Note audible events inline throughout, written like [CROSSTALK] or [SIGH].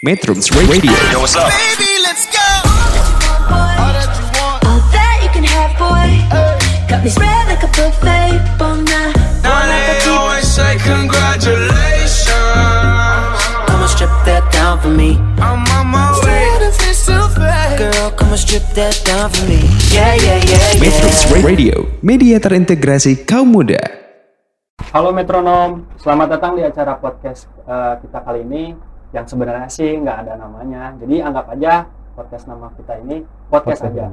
Metrums Radio. Yo, what's up? Baby, let's go. All that you want. All that you can have, boy. Got me spread like a buffet, bon Now they always say congratulations. Come and strip that down for me. I'm on my way. Girl, come and strip that down for me. Yeah, yeah, yeah, Metrums yeah. Radio, media terintegrasi kaum muda. Halo metronom, selamat datang di acara podcast eh, kita kali ini yang sebenarnya sih nggak ada namanya. Jadi anggap aja podcast nama kita ini podcast, aja.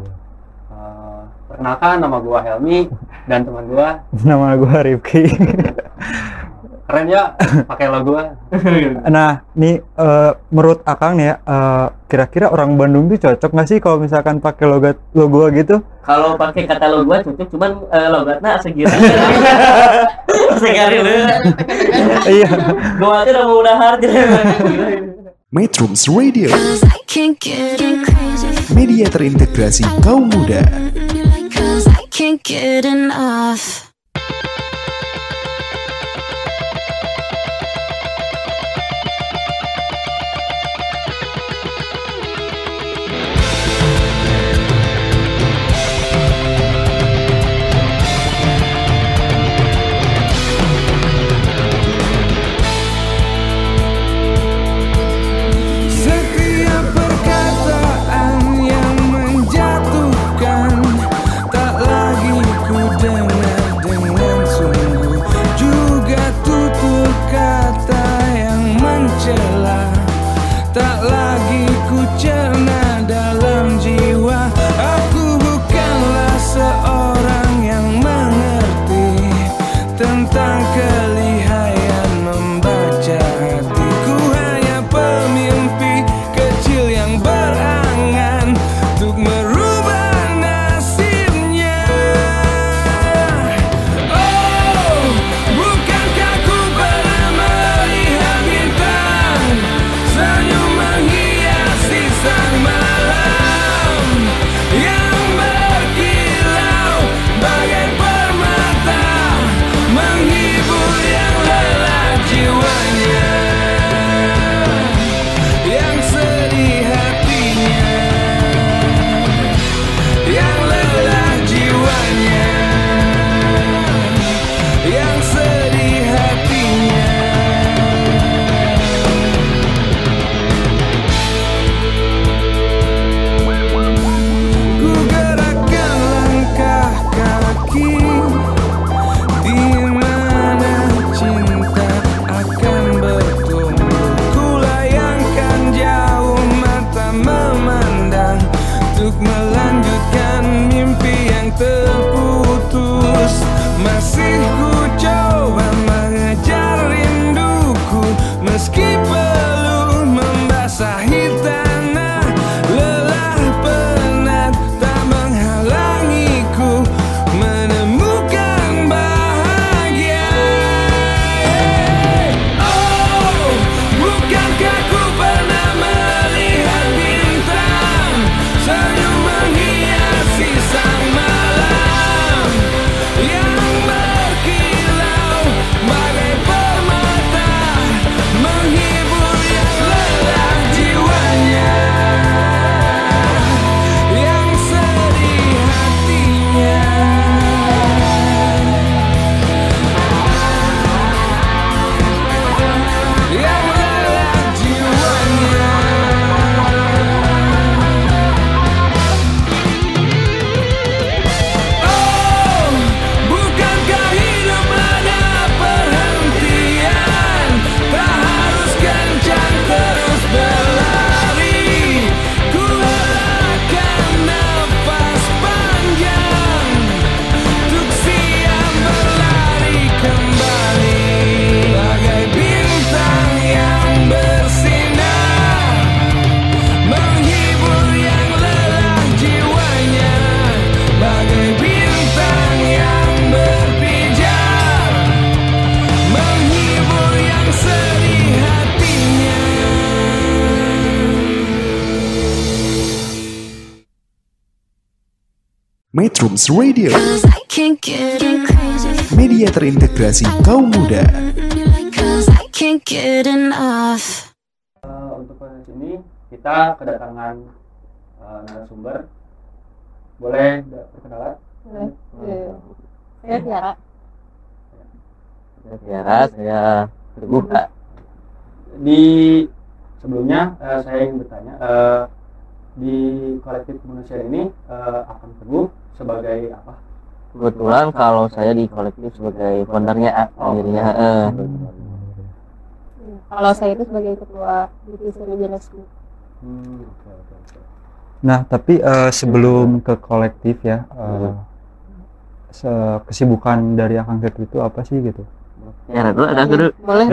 Eh, perkenalkan nama gua Helmi dan teman gua [LAUGHS] Nama gue Rifki. [LAUGHS] keren ya pakai lo gua. [LAUGHS] nah, nih eh, menurut Akang nih ya, eh, kira-kira orang Bandung tuh cocok nggak sih kalau misalkan pakai logo logo gitu? kalau pakai kata lo gua cocok cuman uh, logatnya segitu [LAUGHS] sekali lu Iya. gua tuh udah mau udah hard Metrums Radio, media terintegrasi kaum muda. Cause I can't get enough. Tak lagi Metrums Radio, Cause I can't get in crazy. media terintegrasi kaum muda. Eh, untuk di sini kita kedatangan eh, narasumber. Boleh perkenalan? Iya. Saya Tiara. Saya Tiara, saya Teguh Kak. Di sebelumnya eh, saya ingin bertanya eh, di kolektif kemanusiaan ini eh, akan teguh sebagai apa? Kebetulan kalau saya di kolektif sebagai foundernya A, akhirnya eh, Kalau saya itu sebagai ketua divisi Regenerasi. Hmm, oke oke. Nah, tapi eh, sebelum ke kolektif ya, eh, se- kesibukan dari Akang itu apa sih gitu? Tiara dulu ada dulu. Boleh.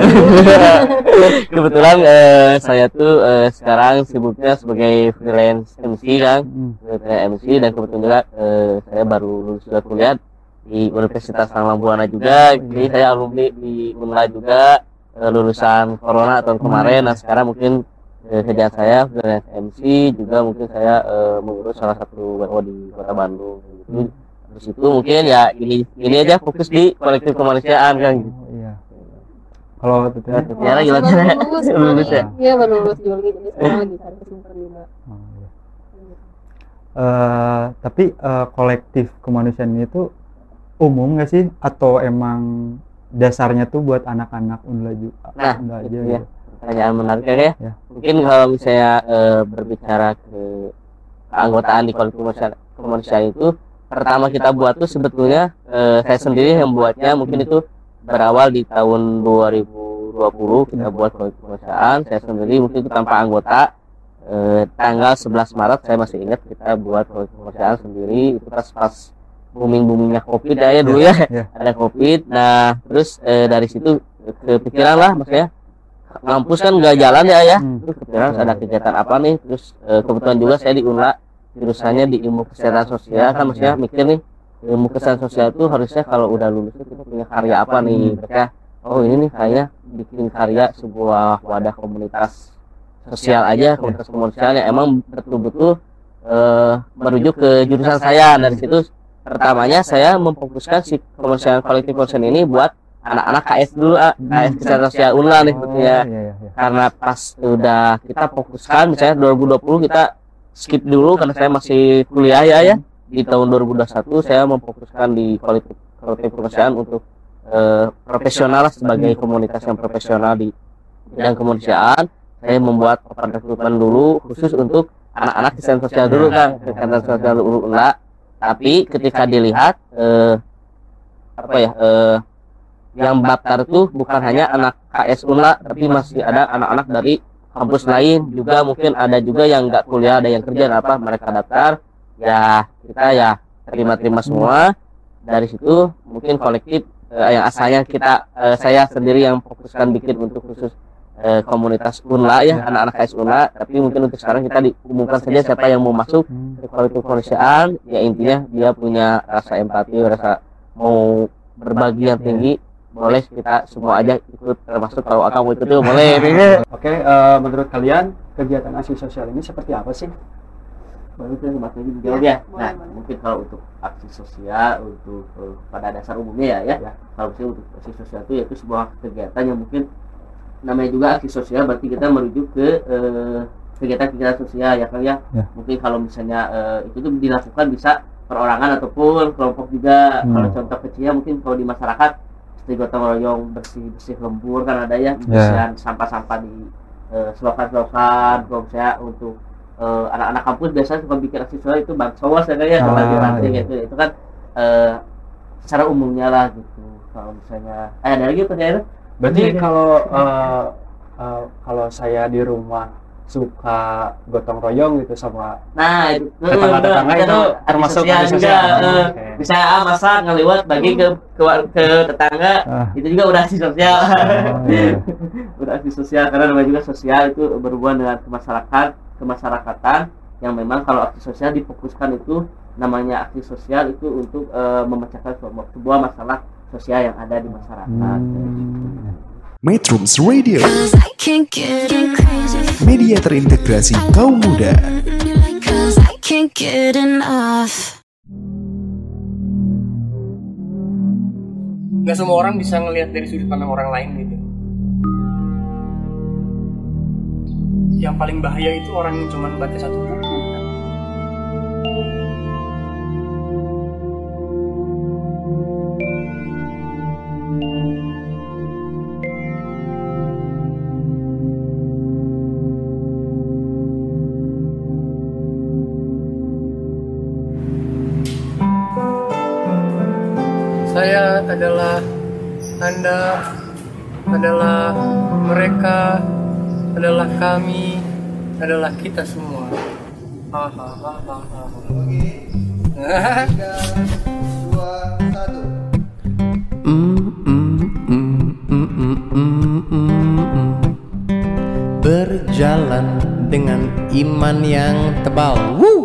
[LAUGHS] Kebetulan eh, saya tuh eh, sekarang sibuknya sebagai freelance MC kan, Hmm. freelance MC dan kebetulan juga eh, saya baru lulus juga kuliah di Universitas Langlang Buana juga, jadi saya alumni di Unla juga eh, lulusan Corona tahun kemarin. Nah sekarang mungkin eh, kerjaan saya freelance MC juga mungkin saya eh, mengurus salah satu WO di Kota Bandung. Gitu. Terus itu mungkin ya ini ini aja fokus di kolektif kemanusiaan kan. gitu. Iya. Kalau Tetu Nah, Tiara gimana? Baru lulus, Lulus ya? Iya baru lulus Juli, jadi sekarang lagi cari juga. Oh, iya. Eh, tapi eh, kolektif kemanusiaan ini tuh umum nggak sih atau emang dasarnya tuh buat anak-anak unla juga Nah, unla aja ya. pertanyaan menarik ya. Ya. Mungkin kalau misalnya eh, berbicara ke keanggotaan di kolektif kemanusiaan, kemanusiaan itu pertama kita buat tuh sebetulnya eh, saya sendiri yang buatnya mungkin itu berawal di tahun 2020 kita buat kemanusiaan saya sendiri mungkin itu tanpa anggota Eh, tanggal 11 Maret saya masih ingat kita buat kemanusiaan sendiri. Itu pas pas booming boomingnya covid ya, ya dulu ya. Ya. ada covid. Nah terus eh, dari situ kepikiran lah maksudnya. Ngampus kan nggak jalan ya ya. Hmm. terus kepikiran ada kegiatan apa nih? Terus eh, kebetulan juga saya di UNLA jurusannya di ilmu kesehatan sosial kan maksudnya mikir nih ilmu kesehatan sosial itu harusnya kalau udah lulus kita punya karya apa nih mereka oh ini nih kayaknya bikin karya sebuah wadah komunitas sosial aja komunitas kemanusiaan yang emang betul-betul eh, merujuk ke jurusan saya. Dari situ pertamanya saya memfokuskan si kemanusiaan kolektif kemanusiaan ini buat anak-anak KS dulu ah, KS kesehatan sosial UNLA nih Oh, sebetulnya iya, iya, iya. karena pas udah kita fokuskan misalnya 2020 kita skip dulu karena saya masih kuliah ya ya di tahun 2021 saya memfokuskan di kolektif kolektif kemanusiaan untuk eh, profesional sebagai komunitas yang profesional di bidang kemanusiaan. Saya membuat open recruitment dulu khusus untuk anak-anak kesehatan sosial dulu kan kesehatan sosial dulu enggak. Tapi ketika dilihat eh, apa ya eh, yang daftar itu bukan hanya anak KS Unla tapi masih ada anak-anak dari kampus lain. Juga mungkin ada juga yang nggak kuliah ada yang kerja apa mereka daftar ya kita ya terima-terima semua. Dari situ mungkin kolektif eh, yang asalnya kita eh, saya sendiri yang fokuskan bikin untuk khusus eh, komunitas Unla ya anak-anak KS Unla. Tapi mungkin untuk sekarang kita diumumkan saja siapa yang mau masuk ke kolektif kemanusiaan ya intinya dia punya rasa empati rasa mau berbagi yang tinggi. Boleh kita semua aja ikut termasuk kalau kamu ikut juga boleh. [LAUGHS] Oke, eh, menurut kalian kegiatan aksi sosial ini seperti apa sih? Baru tuh mas Negi dijawab ya. boleh, nah boleh. mungkin kalau untuk aksi sosial untuk eh, pada dasar umumnya ya ya. Kalau misalnya untuk aksi sosial itu yaitu sebuah kegiatan yang mungkin namanya juga aksi sosial berarti kita merujuk ke eh, kegiatan-kegiatan sosial ya kan ya. Ya. mungkin kalau misalnya eh, itu tuh dilakukan bisa perorangan ataupun kelompok juga. Hmm. kalau contoh kecilnya mungkin kalau di masyarakat seperti gotong royong bersih bersih lembur kan ada ya. Bersihan sampah-sampah di eh, selokan-selokan kalau misalnya untuk eh, anak-anak kampus biasanya suka bikin aksi sosial itu bansos ya kan ya Ah, ranting iya. gitu itu kan eh, secara umumnya lah gitu kalau misalnya eh ada lagi pertanyaan Berarti iya. kalau [LAUGHS] eh, eh, kalau saya di rumah suka gotong royong gitu sama nah itu Tetangga-tetangga itu itu aksi termasuk sosial juga sosial. eh, Oke. bisa ah, masak ngeliwat bagi ke ke, ke tetangga Ah. itu juga udah aksi sosial Oh, iya. [LAUGHS] udah aksi sosial karena namanya juga sosial itu berhubungan dengan kemasyarakat kemasyarakatan yang memang kalau aksi sosial difokuskan itu namanya aksi sosial itu untuk eh, memecahkan sebuah, sebuah masalah sosial yang ada di masyarakat Hmm. Metrums Radio, Cause I can't get crazy. media terintegrasi kaum muda. Nggak semua orang bisa ngelihat dari sudut pandang orang lain gitu yang paling bahaya itu orang yang cuma baca satu buku. Saya adalah Anda, adalah mereka, adalah kami, adalah kita semua. Berjalan dengan iman yang tebal. Woo!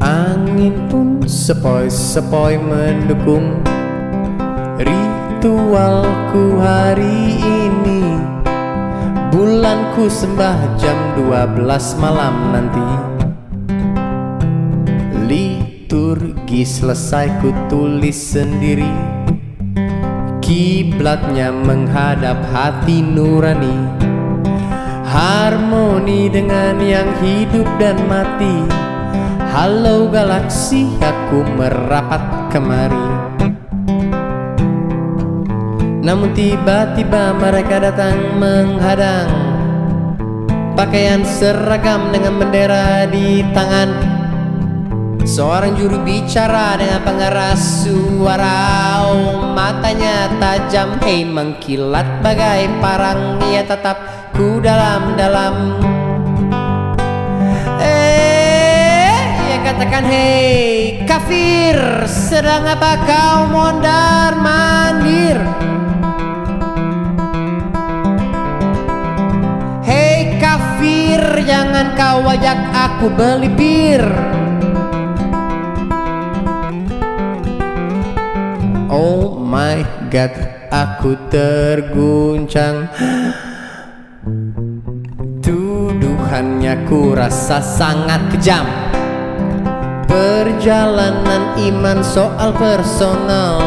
Angin pun sepoi-sepoi mendukung Ritualku hari ini Bulanku sembah jam 12 malam nanti. Liturgi selesai ku tulis sendiri. Kiblatnya menghadap hati nurani. Harmoni dengan yang hidup dan mati. Halo galaksi, aku merapat kemari Namun tiba-tiba mereka datang menghadang. Pakaian seragam dengan bendera di tangan. Seorang juru bicara dengan pengeras suara. Oh, Matanya tajam, hei mengkilat bagai parang. Ia tatap ku dalam-dalam. Eh, ia katakan hei kafir Sedang apa kau mondar mandir kafir jangan kau ajak aku beli bir. Oh my god aku terguncang. Tuduhannya ku rasa sangat kejam. Perjalanan iman soal personal.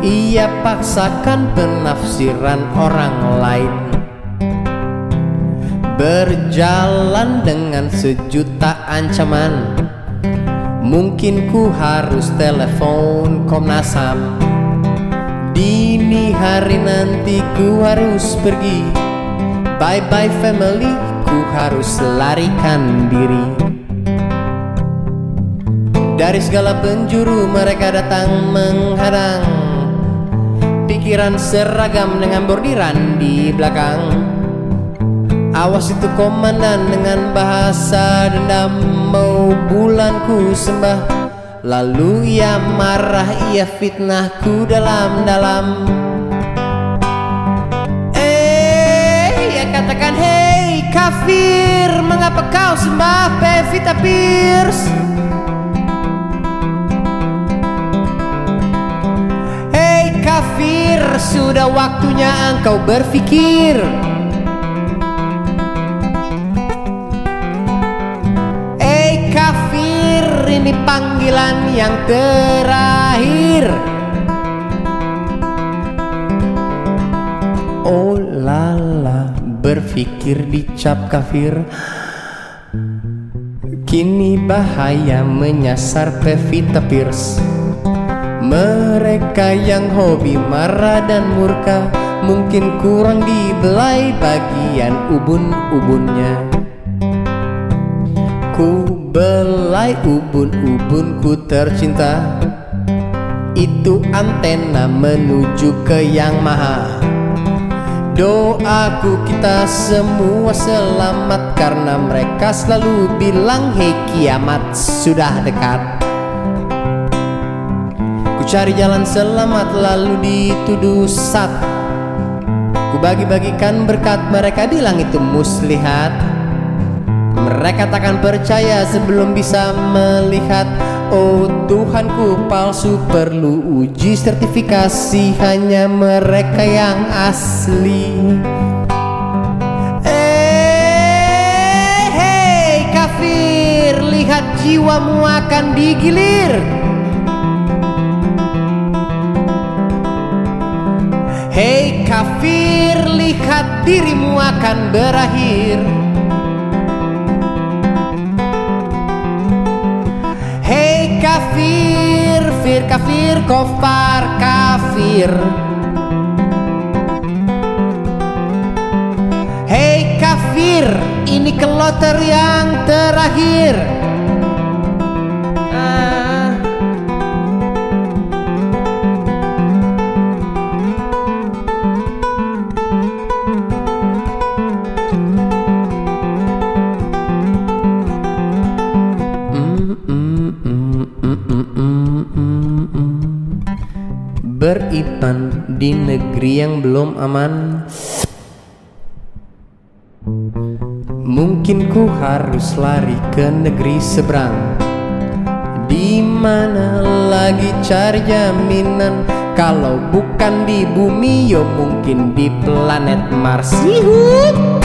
Ia paksakan penafsiran orang lain Berjalan dengan sejuta ancaman. Mungkin ku harus telepon Komnas HAM. Dini hari nanti ku harus pergi. Bye bye family Ku harus larikan diri. Dari segala penjuru mereka datang menghadang. Pikiran seragam dengan bordiran di belakang Awas itu komandan dengan bahasa dendam. Mau bulanku sembah Lalu ia marah ia fitnahku dalam-dalam. Eh ia katakan Hei kafir Mengapa kau sembah Pevita Pierce? Hei kafir Sudah waktunya engkau berpikir ini panggilan yang terakhir. Oh lala berpikir dicap kafir. Kini bahaya menyasar Pevita Pierce. Mereka yang hobi marah dan murka Mungkin kurang dibelai bagian ubun-ubunnya Ku belai ubun-ubunku tercinta. Itu antena menuju ke yang maha. Doaku kita semua selamat Karena mereka selalu bilang Hei kiamat sudah dekat. Ku cari jalan selamat lalu dituduh sat Ku bagi-bagikan berkat mereka bilang itu muslihat mereka takkan percaya sebelum bisa melihat. Oh Tuhanku palsu perlu uji sertifikasi. Hanya mereka yang asli. Hei hey, kafir Lihat jiwamu akan digilir. Hei kafir, lihat dirimu akan berakhir. kafir Fir kafir kofar kafir. Hei kafir ini keloter yang terakhir. Ipan di negeri yang belum aman. Mungkin ku harus lari ke negeri seberang. Di mana lagi cari jaminan? Kalau bukan di bumi yo mungkin di planet Mars. Yuhuu.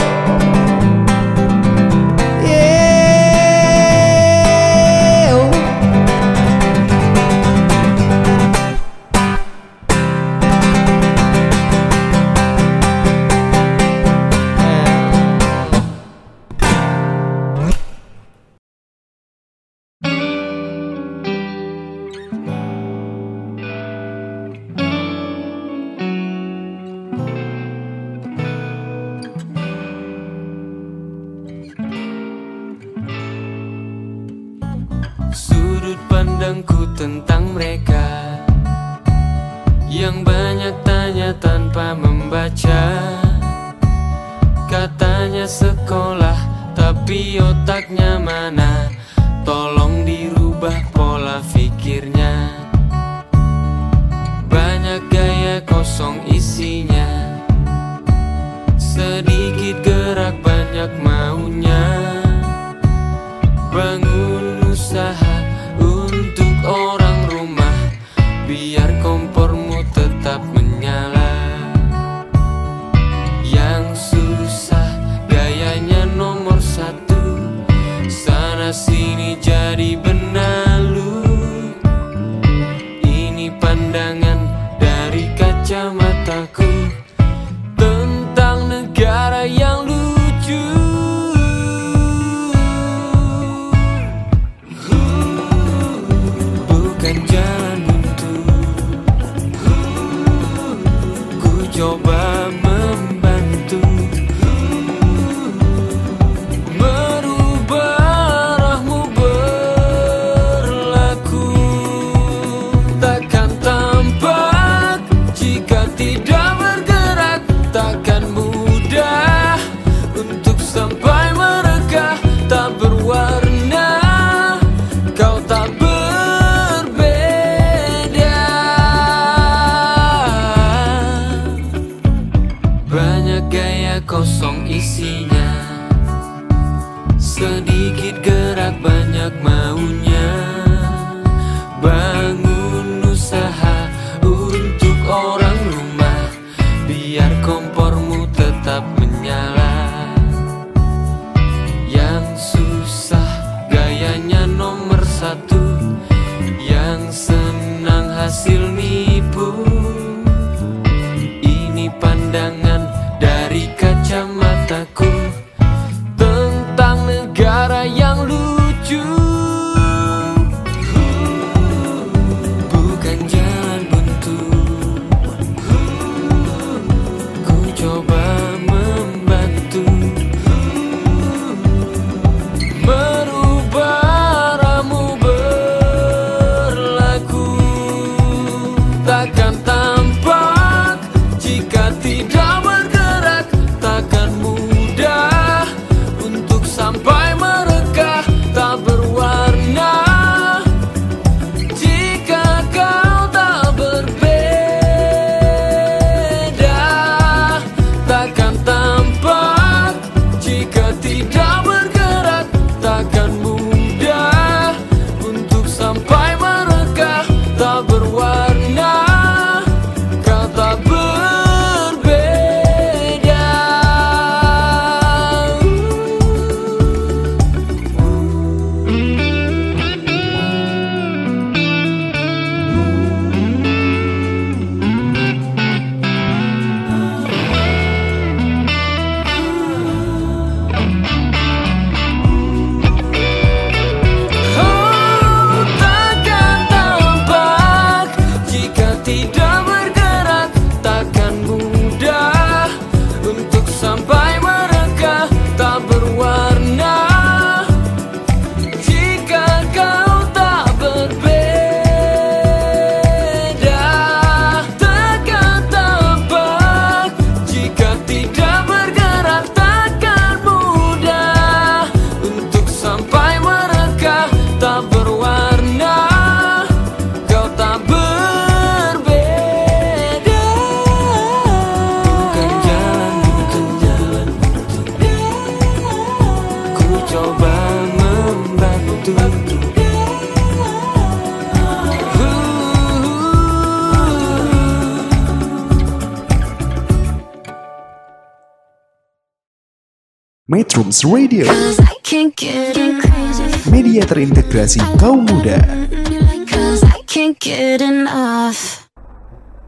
I can't get enough. media terintegrasi kaum muda.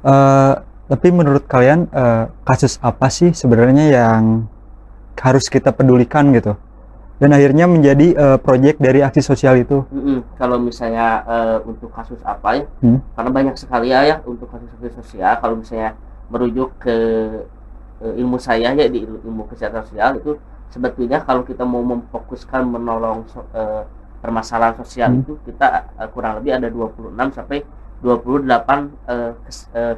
Eh, tapi menurut kalian eh, kasus apa sih sebenarnya yang harus kita pedulikan gitu? Dan akhirnya menjadi eh, proyek dari aksi sosial itu. Mm-mm. Kalau misalnya eh, untuk kasus apa ya, Hmm. karena banyak sekali ya, ya untuk kasus-kasus sosial. Kalau misalnya merujuk ke ilmu saya ya di il- ilmu kesehatan sosial itu sebetulnya kalau kita mau memfokuskan menolong so- eh, permasalahan sosial Hmm. itu kita eh, kurang lebih ada 26 sampai 28 eh, kes- eh,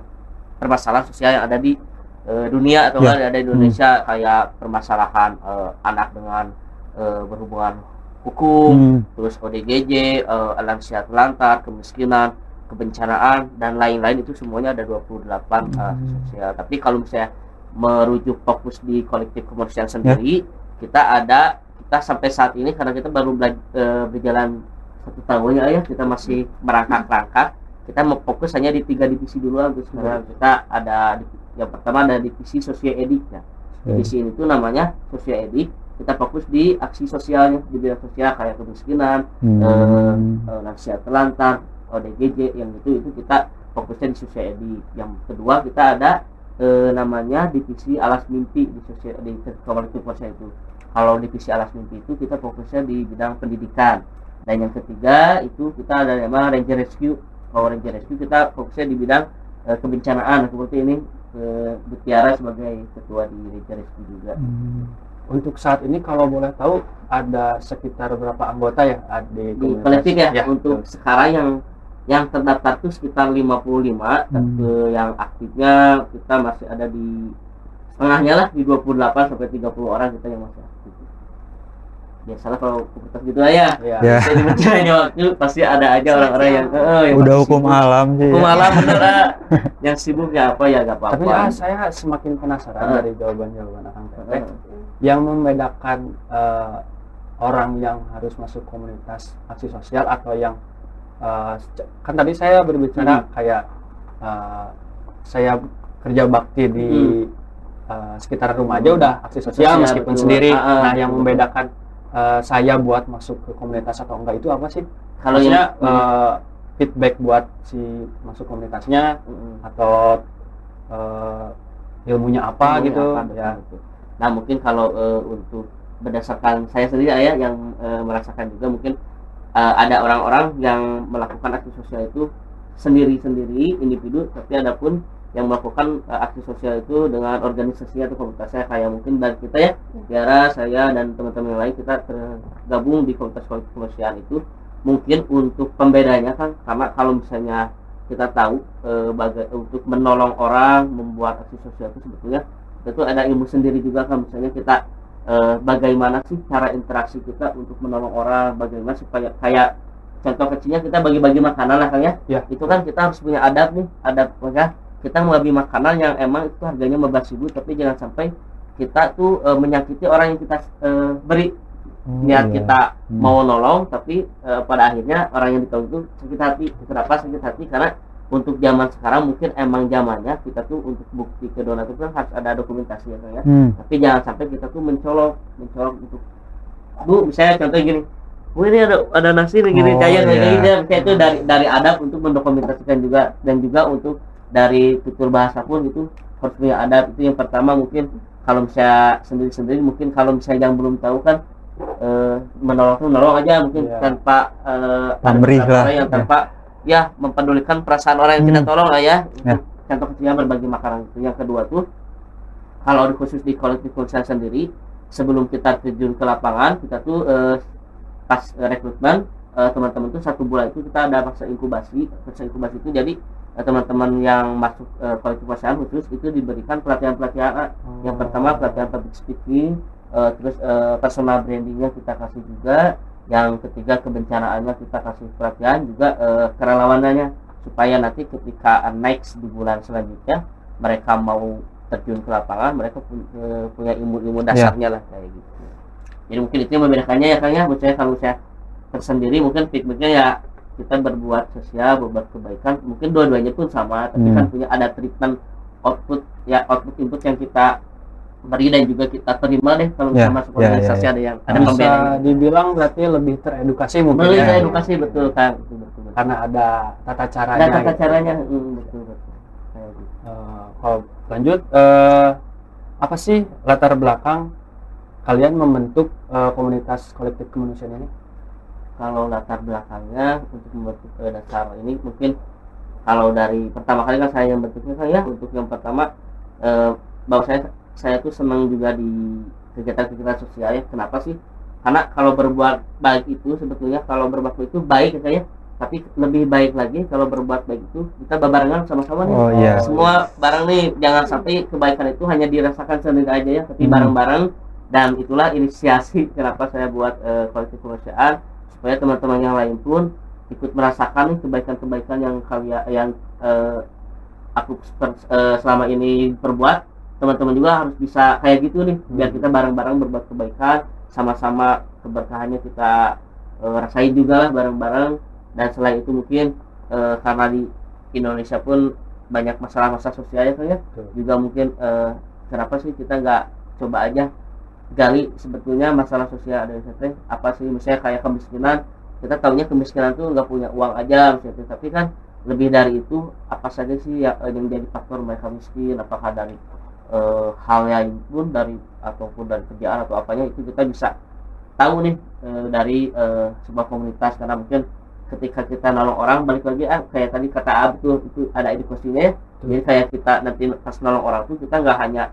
permasalahan sosial yang ada di eh, dunia atau Ya. yang ada di Indonesia kayak permasalahan eh, anak dengan eh, berhubungan hukum Hmm. terus ODGJ, eh, lansia telantar, kemiskinan, kebencanaan dan lain-lain itu semuanya ada 28 eh, sosial. Tapi kalau misalnya merujuk fokus di kolektif kemanusiaan sendiri, kita ada kita sampai saat ini karena kita baru eh, berjalan satu tahun ya, ya kita masih merangkak-rangkak. Kita mau fokus hanya di tiga divisi dulu untuk sekarang. Kita ada yang pertama ada divisi sosioedik ya. Divisi ini tuh namanya sosioedik. Kita fokus di aksi sosialnya di bidang sosial kayak kemiskinan, Hmm. eh, eh, lansia telantar, ODGJ yang itu itu kita fokusnya di sosioedik. Yang kedua kita ada eh, namanya divisi alas mimpi di sosial di sosial itu. Kalau divisi alas mimpi itu kita fokusnya di bidang pendidikan. Dan yang ketiga itu kita ada nama Ranger Rescue. Kalau Ranger Rescue kita fokusnya di bidang eh, kebencanaan seperti ini eh, Bu Tiara sebagai ketua di Ranger Rescue juga. Untuk saat ini kalau boleh tahu ada sekitar berapa anggota ya ah, di, kolektif ya, untuk sekarang yang yang terdaftar tuh sekitar 55 tapi yang aktifnya kita masih ada di setengahnya lah di 28 sampai 30 orang kita yang aktif biasalah kalau komunitas gitu lah ya Ya. Ya. Jadi berjalannya waktu pasti ada aja orang-orang yang eh, yang Udah hukum sibuk. alam sih. hukum ya. alam [LAUGHS] bener ah. yang sibuk ya apa ya gak apa-apa Tapi ah, saya semakin penasaran Ah. dari jawaban-jawaban Akang Teteh. Ah. Yang membedakan eh, orang yang harus masuk komunitas aksi sosial atau yang eh, sec- kan tadi saya berbicara kayak eh, saya kerja bakti di eh, sekitar rumah aja udah aksi sosial Sosial, meskipun betul. sendiri. Ah, ah, nah, yang betul. membedakan eh, saya buat masuk ke komunitas atau enggak itu apa sih? Kalau yang- eh, feedback buat si masuk komunitasnya atau eh, ilmunya apa Ilmunya gitu apa, ya. betul. Nah mungkin kalau eh, untuk berdasarkan saya sendiri ya yang eh, merasakan juga mungkin eh, ada orang-orang yang melakukan aksi sosial itu sendiri-sendiri individu tapi ada pun yang melakukan eh, aksi sosial itu dengan organisasi atau komunitasnya kayak mungkin dari kita ya Tiara saya dan teman-teman yang lain kita tergabung di komunitas kemanusiaan itu. Mungkin untuk pembedanya kan karena kalau misalnya kita tahu eh, baga- untuk menolong orang membuat aksi sosial itu sebetulnya itu ada ilmu sendiri juga kan misalnya kita eh, bagaimana sih cara interaksi kita untuk menolong orang bagaimana supaya kayak contoh kecilnya kita bagi-bagi makanan lah kan ya. Ya. itu kan kita harus punya adab nih adab maka kita membagi makanan yang emang itu harganya 15 ribu tapi jangan sampai kita tuh eh, menyakiti orang yang kita eh, beri Oh, niat iya. kita Hmm. mau nolong tapi eh, pada akhirnya orang yang ditolong itu sakit hati kenapa sakit hati karena untuk zaman sekarang mungkin emang zamannya kita tuh untuk bukti ke donatur kan harus ada dokumentasi ya kan ya Hmm. tapi jangan sampai kita tuh mencolok mencolok untuk bu misalnya contoh gini bu ini ada ada nasi nih gini Oh, kayak kayak iya. gini misalnya itu dari dari adab untuk mendokumentasikan juga dan juga untuk dari tutur bahasa pun itu harus punya adab itu yang pertama mungkin kalau misalnya sendiri-sendiri mungkin kalau misalnya yang belum tahu kan eh, menolong tuh menolong aja mungkin Iya. tanpa eh, ada Pamrih lah, yang ya. tanpa ya mempedulikan perasaan orang yang kita Hmm. tolong lah ya Ya. Untuk contoh kecilnya berbagi makanan itu yang kedua tuh kalau di khusus di kolektif konsen sendiri sebelum kita terjun ke lapangan kita tuh eh, pas eh, rekrutmen eh, teman-teman tuh satu bulan itu kita ada masa inkubasi masa inkubasi itu jadi eh, teman-teman yang masuk eh, kolektif konsen khusus itu diberikan pelatihan-pelatihan Oh. yang pertama pelatihan public speaking eh, terus eh, personal brandingnya kita kasih juga. Yang ketiga kebencanaannya kita kasih pelatihan juga eh, kerelawanannya. Supaya nanti ketika eh, next di bulan selanjutnya mereka mau terjun ke lapangan mereka pu- eh, punya ilmu-ilmu dasarnya lah kayak gitu. Jadi mungkin itu yang membedakannya ya kang ya. Menurut saya kalau saya tersendiri mungkin feedbacknya ya kita berbuat sosial berbuat kebaikan mungkin dua-duanya pun sama tapi Hmm. kan punya ada treatment output ya output input yang kita beri dan juga kita terima deh kalau kita masuk ya, ya, organisasi ya. ada yang ada bisa pembedaan dibilang berarti lebih teredukasi mungkin Melalui ya. edukasi betul kan betul betul, betul. karena ada tata caranya ada tata gitu. caranya hmm, betul betul gitu. Eh, kalau lanjut eh, apa sih latar belakang kalian membentuk eh, komunitas kolektif kemanusiaan ini kalau latar belakangnya untuk membentuk eh, dasar ini mungkin kalau dari pertama kali kan saya yang bentuknya kan ya untuk yang pertama eh, bahwa saya saya tuh senang juga di kegiatan-kegiatan sosial ya. Kenapa sih? Karena kalau berbuat baik itu sebetulnya kalau berbuat itu baik ya saya tapi lebih baik lagi kalau berbuat baik itu kita barengan sama-sama nih. Oh iya. semua bareng nih jangan sampai kebaikan itu hanya dirasakan sendiri aja ya tapi Hmm. bareng-bareng. Dan itulah inisiasi kenapa saya buat eh, kolektif kemanusiaan supaya teman-teman yang lain pun ikut merasakan kebaikan-kebaikan yang kalian yang eh, aku per- eh, selama ini perbuat. Teman-teman juga harus bisa kayak gitu nih biar kita bareng-bareng berbuat kebaikan sama-sama keberkahannya kita eh, rasain juga lah bareng-bareng. Dan selain itu mungkin eh, karena di Indonesia pun banyak masalah-masalah sosial ya kan ya. Juga mungkin eh, kenapa sih kita nggak coba aja gali sebetulnya masalah sosial ada teh apa sih misalnya kayak kemiskinan kita tahunya kemiskinan tuh nggak punya uang aja misalnya tapi kan lebih dari itu apa saja sih yang, yang jadi faktor mereka miskin apakah dari eh, hal lain pun dari ataupun dari kerjaan atau apanya itu kita bisa tahu nih eh, dari eh, sebuah komunitas. Karena mungkin ketika kita nolong orang balik lagi ah, kayak tadi kata Ab tuh itu ada edukasinya ya. Jadi kayak kita nanti pas nolong orang tuh kita nggak hanya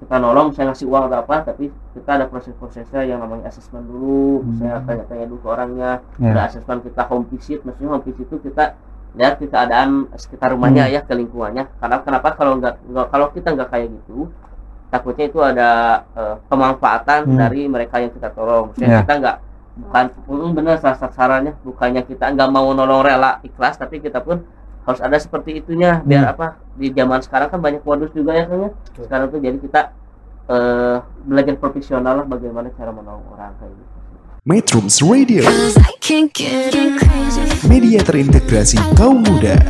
kita nolong misalnya ngasih uang atau apa tapi kita ada proses-prosesnya yang namanya asesmen dulu misalnya tanya-tanya dulu ke orangnya Ya. udah asesmen kita home visit maksudnya home visit itu kita lihat ke keadaan sekitar rumahnya Hmm. ya ke lingkungannya karena kenapa kalau nggak kalau kita nggak kayak gitu takutnya itu ada eh, pemanfaatan Hmm. dari mereka yang kita tolong maksudnya Ya. kita nggak bukan hmm, benar sasarannya bukannya kita nggak mau nolong rela ikhlas tapi kita pun harus ada seperti itunya biar Hmm. apa di zaman sekarang kan banyak modus juga ya kan ya sekarang tuh jadi kita eh, belajar profesional lah bagaimana cara menolong orang kayak gitu Metrums Radio, Cause I can't get crazy. media terintegrasi kaum muda.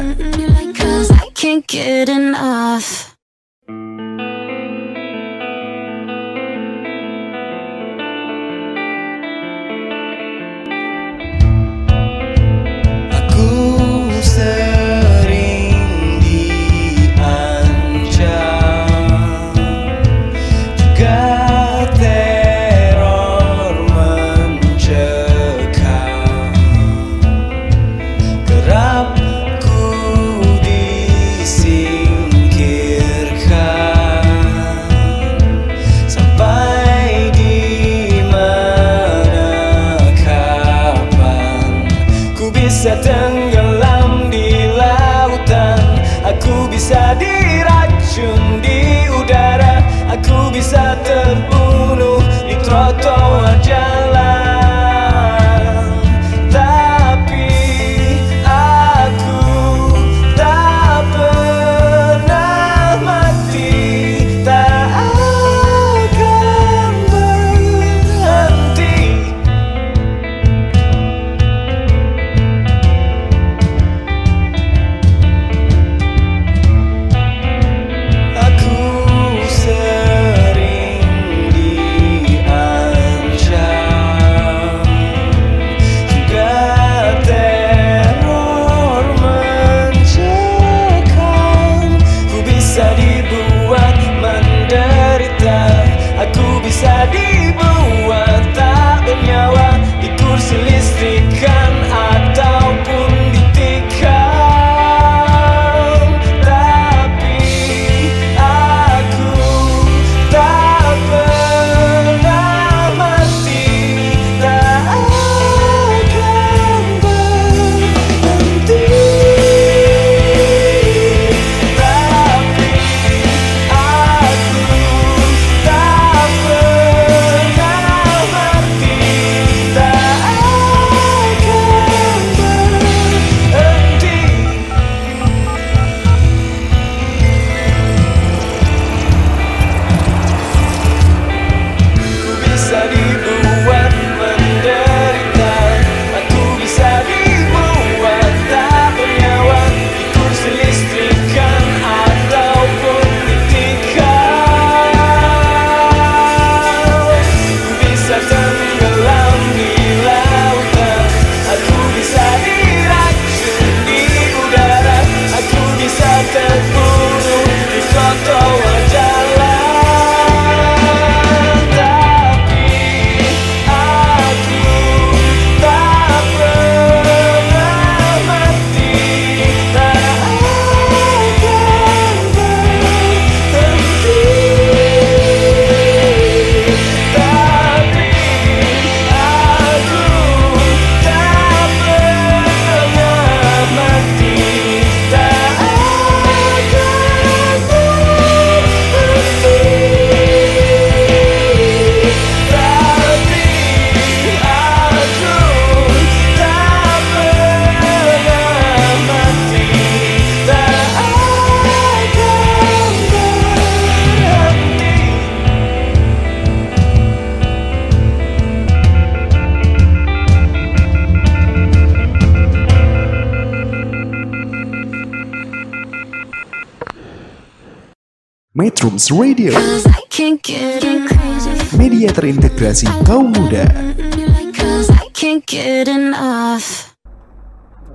Metrums Radio, Cause I can't get enough. media terintegrasi kaum muda.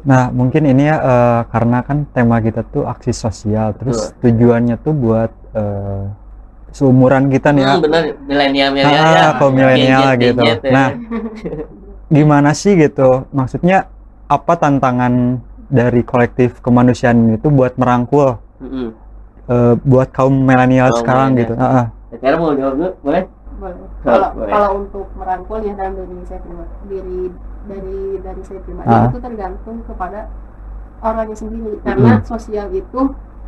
Nah, mungkin ini ya eh, karena kan tema kita tuh aksi sosial, terus tujuannya tuh buat eh, seumuran kita nih ya. Hmm, bener milenial milenial Ah, ya kaum milenial gitu. gadget, ya. Nah, gimana sih gitu? Maksudnya apa tantangan dari kolektif kemanusiaan itu buat merangkul Mm-mm. Eh, buat kaum milenial sekarang gitu? Ah, ah. sekarang mau jawab dulu boleh boleh kalau boleh. kalau untuk merangkul ya dalam diri saya pribadi diri dari dari saya pribadi Ah. itu tergantung kepada orangnya sendiri karena sosial itu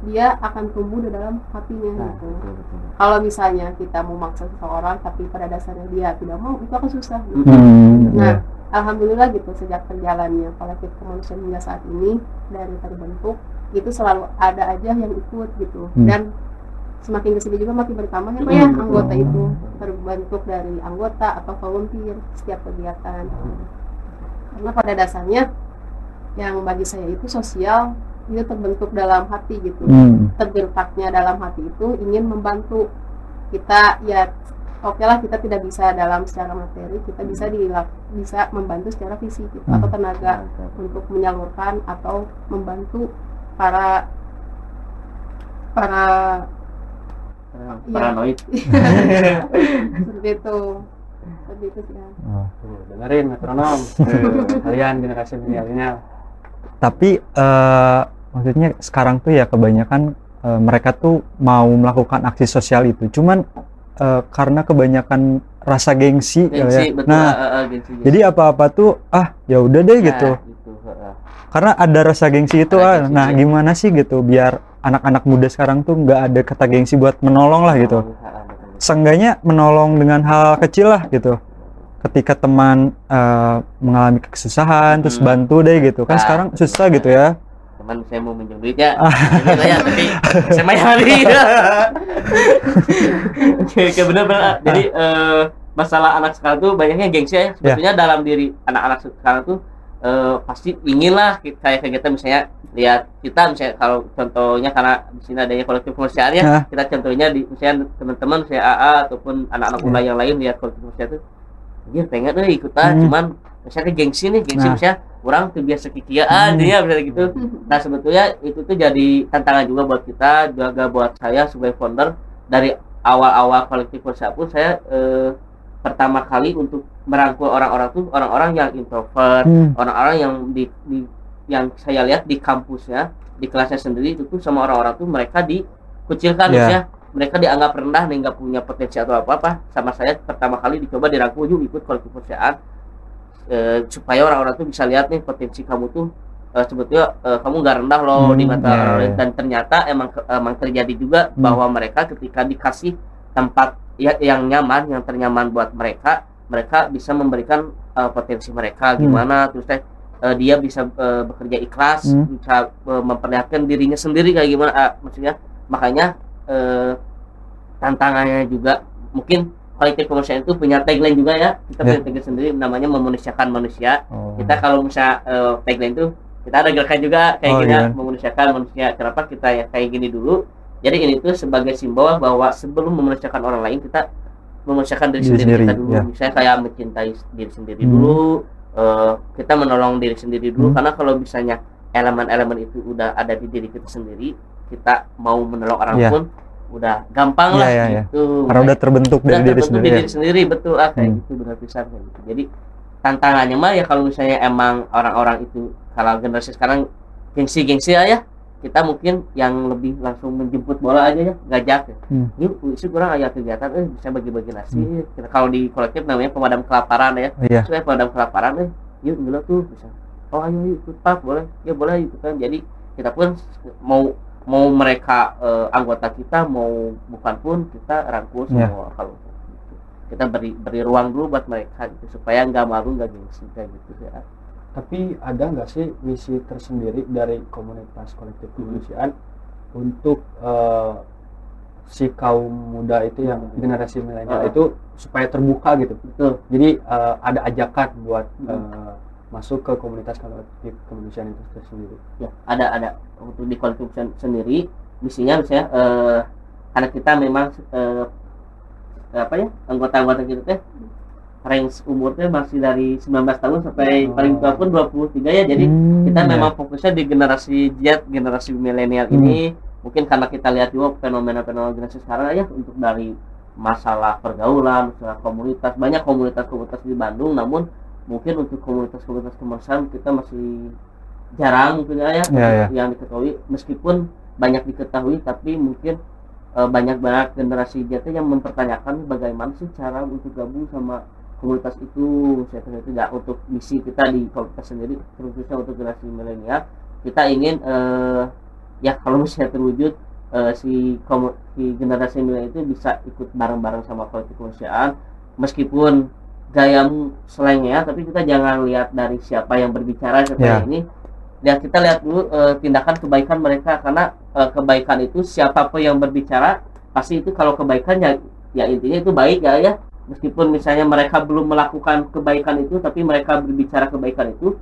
dia akan tumbuh di dalam hatinya Nah, gitu betul, betul. kalau misalnya kita mau maksa seseorang tapi pada dasarnya dia tidak mau itu akan susah gitu. Hmm, Nah, iya. alhamdulillah gitu sejak perjalannya kolektif kemanusiaan hingga saat ini dari terbentuk itu selalu ada aja yang ikut gitu. Hmm. dan semakin ke sini juga makin bertambah ya ya Hmm. anggota itu. Terbentuk dari anggota atau volunteer setiap kegiatan. Karena pada dasarnya yang bagi saya itu sosial itu terbentuk dalam hati gitu. Hmm. tergertaknya dalam hati itu ingin membantu kita ya oke lah kita tidak bisa dalam secara materi kita bisa dilak bisa membantu secara fisik gitu, atau tenaga untuk menyalurkan atau membantu para para Iya. paranoid [LAUGHS] seperti itu seperti itu sih ya. Oh. Dengerin metronom. [LAUGHS] Eh, Kalian generasi milenial. Tapi eh, maksudnya sekarang tuh ya kebanyakan eh, mereka tuh mau melakukan aksi sosial itu, cuman eh, karena kebanyakan rasa gengsi, ya, gengsi ya. betul Nah, ah, ah, ah, gengsi, gengsi. jadi apa-apa tuh ah ya udah deh Nah, gitu. gitu. Karena ada rasa gengsi itu ah. gengsi, Nah, ya. gimana sih gitu biar anak-anak muda sekarang tuh nggak ada kata gengsi buat menolong lah gitu. Ah, ah, betul. Seenggaknya menolong dengan hal kecil lah gitu. Ketika teman eh, mengalami kesusahan terus Hmm. bantu deh gitu. Kan Ah. sekarang susah gitu ya. teman saya mau minjem duit ya [LAUGHS] Minjem ya tapi saya [LAUGHS] oke oke benar benar jadi eh, masalah anak sekarang tuh banyaknya gengsi ya sebetulnya dalam diri anak-anak sekarang tuh eh, pasti ingin lah kayak kayak kita misalnya lihat kita misalnya kalau contohnya karena di sini adanya kolektif kemanusiaan ya Hah. kita contohnya di misalnya teman-teman misalnya AA ataupun anak-anak muda yang lain lihat kolektif kemanusiaan tuh dia pengen deh ikutan Hmm. cuman misalnya gengsi nih gengsi Nah. misalnya orang tuh biasa kikiaan Hmm. dia misalnya gitu Nah sebetulnya itu tuh jadi tantangan juga buat kita juga buat saya sebagai founder dari awal-awal kolektif Korsa pun saya eh, pertama kali untuk merangkul orang-orang tuh orang-orang yang introvert, Hmm. orang-orang yang di, di- yang saya lihat di kampusnya di kelasnya sendiri itu tuh sama orang-orang tuh mereka dikucilkan Iya. ya mereka dianggap rendah dan nggak punya potensi atau apa-apa sama saya pertama kali dicoba dirangkul yuk ikut kolektif Korsiaan eh, supaya orang-orang tuh bisa lihat nih potensi kamu tuh eh, sebetulnya eh, kamu nggak rendah loh di Hmm, mata iya, orang lain iya. dan ternyata emang emang terjadi juga Hmm. bahwa mereka ketika dikasih tempat ya, yang nyaman yang ternyaman buat mereka mereka bisa memberikan eh, potensi mereka Hmm. gimana terus teh eh, dia bisa eh, bekerja ikhlas Hmm. bisa eh, memperlihatkan dirinya sendiri kayak gimana ah, maksudnya makanya eh, tantangannya juga mungkin kolektif kemanusiaan itu punya tagline juga ya kita Ya. punya tagline sendiri namanya memanusiakan manusia Oh. kita kalau misalnya eh, tagline itu kita ada gerakan juga kayak Oh, gini iya. memanusiakan manusia kenapa kita ya kayak gini dulu jadi ini tuh sebagai simbol bahwa sebelum memanusiakan orang lain kita memanusiakan diri, Diri sendiri, sendiri, kita dulu ya. misalnya kayak mencintai diri sendiri Hmm. dulu eh, kita menolong diri sendiri dulu Hmm. karena kalau misalnya elemen-elemen itu udah ada di diri kita sendiri kita mau menolong orang Iya. pun udah gampang Iya, lah iya, iya. gitu Karena udah terbentuk udah dari diri terbentuk sendiri. di ya. diri sendiri betul ah kayak Hmm. gitu benar pisan kayak gitu jadi tantangannya mah ya kalau misalnya emang orang-orang itu kalau generasi sekarang gengsi-gengsi ya kita mungkin yang lebih langsung menjemput bola aja ya ngajak ya. Hmm. yuk isi kurang ayah kegiatan eh bisa bagi-bagi nasi kita kalau di kolektif namanya pemadam kelaparan ya Oh, Iya. saya pemadam kelaparan eh yuk dulu tuh bisa oh ayo yuk ikut pak boleh ya boleh ikutan jadi kita pun mau mau mereka eh, anggota kita mau bukan pun kita rangkul Iya. semua kalau gitu. kita beri beri ruang dulu buat mereka gitu supaya nggak malu nggak gengsi kayak gitu ya Tapi ada nggak sih misi tersendiri dari komunitas kolektif kemanusiaan untuk eh, si kaum muda itu yang generasi milenial Ah. itu supaya terbuka gitu. betul Jadi eh, ada ajakan buat Hmm. eh, masuk ke komunitas kolektif kemanusiaan itu tersendiri. ya ada ada untuk di kolektif sen- sendiri misinya misalnya eh, karena kita memang eh, apa ya anggota-anggota kita teh range umurnya masih dari 19 tahun sampai paling tua pun 23 ya. Jadi Hmm, kita ya. memang fokusnya di generasi Z generasi milenial ini. Mungkin karena kita lihat juga fenomena-fenomena generasi sekarang ya untuk dari masalah pergaulan masalah komunitas banyak komunitas-komunitas di Bandung. Namun mungkin untuk komunitas-komunitas kemanusiaan kita masih jarang mungkin ya, Ya, untuk ya. yang diketahui. Meskipun banyak diketahui tapi mungkin eh, banyak banget generasi Z yang mempertanyakan bagaimana sih cara untuk gabung sama komunitas itu saya kira tidak untuk misi kita di komunitas sendiri khususnya untuk generasi milenial. Kita ingin eh, ya kalau misalnya terwujud eh, si, komu- si generasi milenial itu bisa ikut bareng-bareng sama kolektif kemanusiaan. Meskipun gayamu selengnya tapi kita jangan lihat dari siapa yang berbicara seperti Ya. ini. Lihat kita lihat dulu eh, tindakan kebaikan mereka. Karena eh, kebaikan itu siapa pun yang berbicara pasti itu kalau kebaikan ya ya intinya itu baik ya ya meskipun misalnya mereka belum melakukan kebaikan itu tapi mereka berbicara kebaikan itu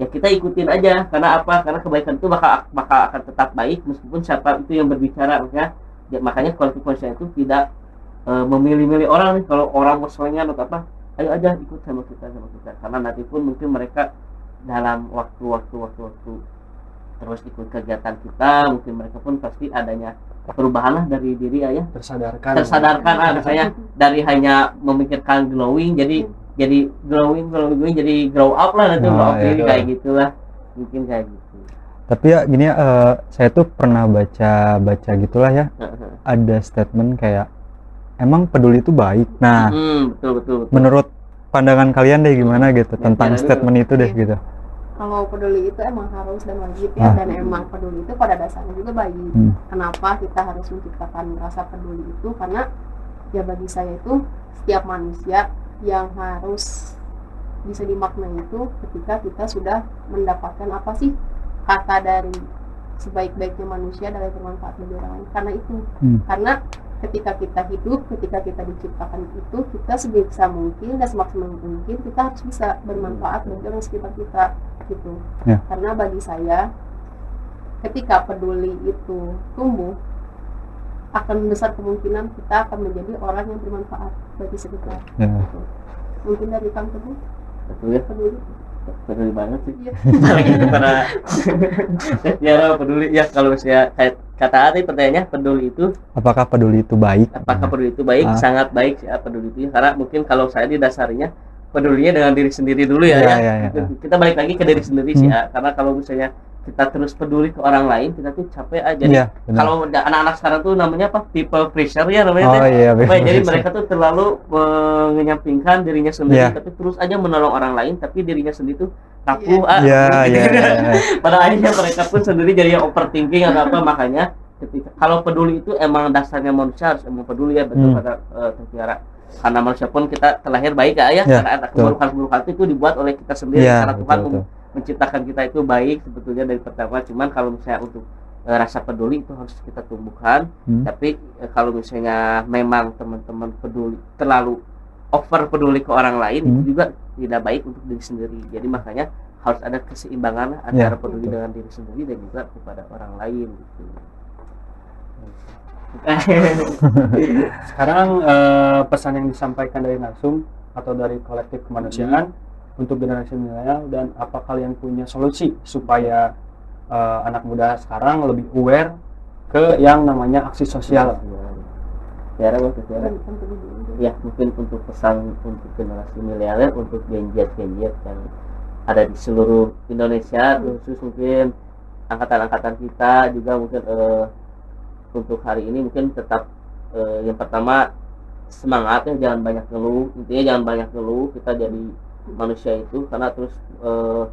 ya kita ikutin aja. Karena apa? Karena kebaikan itu bakal bakal akan tetap baik meskipun siapa itu yang berbicara makanya ya, makanya konsisten itu tidak eh, memilih-milih orang nih. Kalau orang selengan atau apa ayo aja ikut sama kita sama kita. Karena nanti pun mungkin mereka dalam waktu-waktu waktu-waktu terus ikut kegiatan kita mungkin mereka pun pasti adanya perubahan lah dari diri ya tersadarkan tersadarkan ah misalnya dari hanya memikirkan glowing jadi jadi glowing glowing glowing jadi grow up lah nanti Oh, grow up iya. diri kayak gitulah mungkin kayak gitu Tapi ya gini ya, eh, saya tuh pernah baca baca gitulah ya. Ada statement kayak emang peduli itu baik. Nah, Hmm, betul betul betul. menurut pandangan kalian deh gimana gitu Ya, tentang kira-kira. statement itu deh Iya. gitu. Kalau peduli itu emang harus dan wajib ya Ah. dan emang peduli itu pada dasarnya juga baik Hmm. kenapa kita harus menciptakan rasa peduli itu karena ya bagi saya itu setiap manusia yang harus bisa dimaknai itu ketika kita sudah mendapatkan apa sih kata dari sebaik-baiknya manusia dari bermanfaat bagi orang lain karena itu Hmm. karena ketika kita hidup ketika kita diciptakan itu kita sebisa mungkin dan semaksimal mungkin kita harus bisa bermanfaat bagi orang sekitar kita gitu. Ya. karena bagi saya ketika peduli itu tumbuh akan besar kemungkinan kita akan menjadi orang yang bermanfaat bagi sekitar. Ya. mungkin dari kang teguh betul ya. Peduli. Peduli banget sih. Iya. [LAUGHS] kepada ya peduli. Ya kalau saya kayak kata Ari pertanyaannya peduli itu Apakah peduli itu baik? apakah peduli itu baik Ah. sangat baik sih ah, peduli itu karena mungkin kalau saya didasarinya pedulinya dengan diri sendiri dulu ya, Ya, ya. ya, ya. kita balik lagi ke diri sendiri sih Hmm. ah. karena kalau misalnya kita terus peduli ke orang lain kita tuh capek aja jadi Iya, benar. kalau anak-anak sekarang tuh namanya apa people pressure ya namanya Oh iya, ya, benar. jadi mereka tuh terlalu menyampingkan dirinya sendiri Iya. tapi terus aja menolong orang lain tapi dirinya sendiri tuh rapuh ah Iya, gitu. [LAUGHS] iya, iya, iya. pada akhirnya mereka pun sendiri jadi yang overthinking atau apa makanya ketika kalau peduli itu emang dasarnya manusia harus emang peduli ya betul Hmm. kata uh, Tiara. karena manusia pun kita terlahir baik ya, ya. Ya, karena ada betul. keburukan-keburukan itu dibuat oleh kita sendiri Iya, karena Tuhan betul, mem- menciptakan kita itu baik sebetulnya dari pertama cuman kalau misalnya untuk eh, rasa peduli itu harus kita tumbuhkan Hmm. tapi eh, kalau misalnya memang teman-teman peduli terlalu over peduli ke orang lain Hmm. itu juga tidak baik untuk diri sendiri jadi makanya harus ada keseimbangan lah Ya, antara peduli betul. dengan diri sendiri dan juga kepada orang lain gitu. [LAUGHS] Sekarang eh, pesan yang disampaikan dari Narsum atau dari kolektif kemanusiaan untuk generasi milenial dan apa kalian punya solusi supaya eh, anak muda sekarang lebih aware ke yang namanya aksi sosial. Bang, Tiara. Kang Teguh dulu. ya mungkin untuk pesan untuk generasi milenial untuk Gen Z Gen Z yang ada di seluruh Indonesia khusus mungkin angkatan-angkatan kita juga mungkin eh, untuk hari ini mungkin tetap eh, yang pertama semangat ya jangan banyak ngeluh intinya jangan banyak ngeluh kita jadi manusia itu karena terus eh,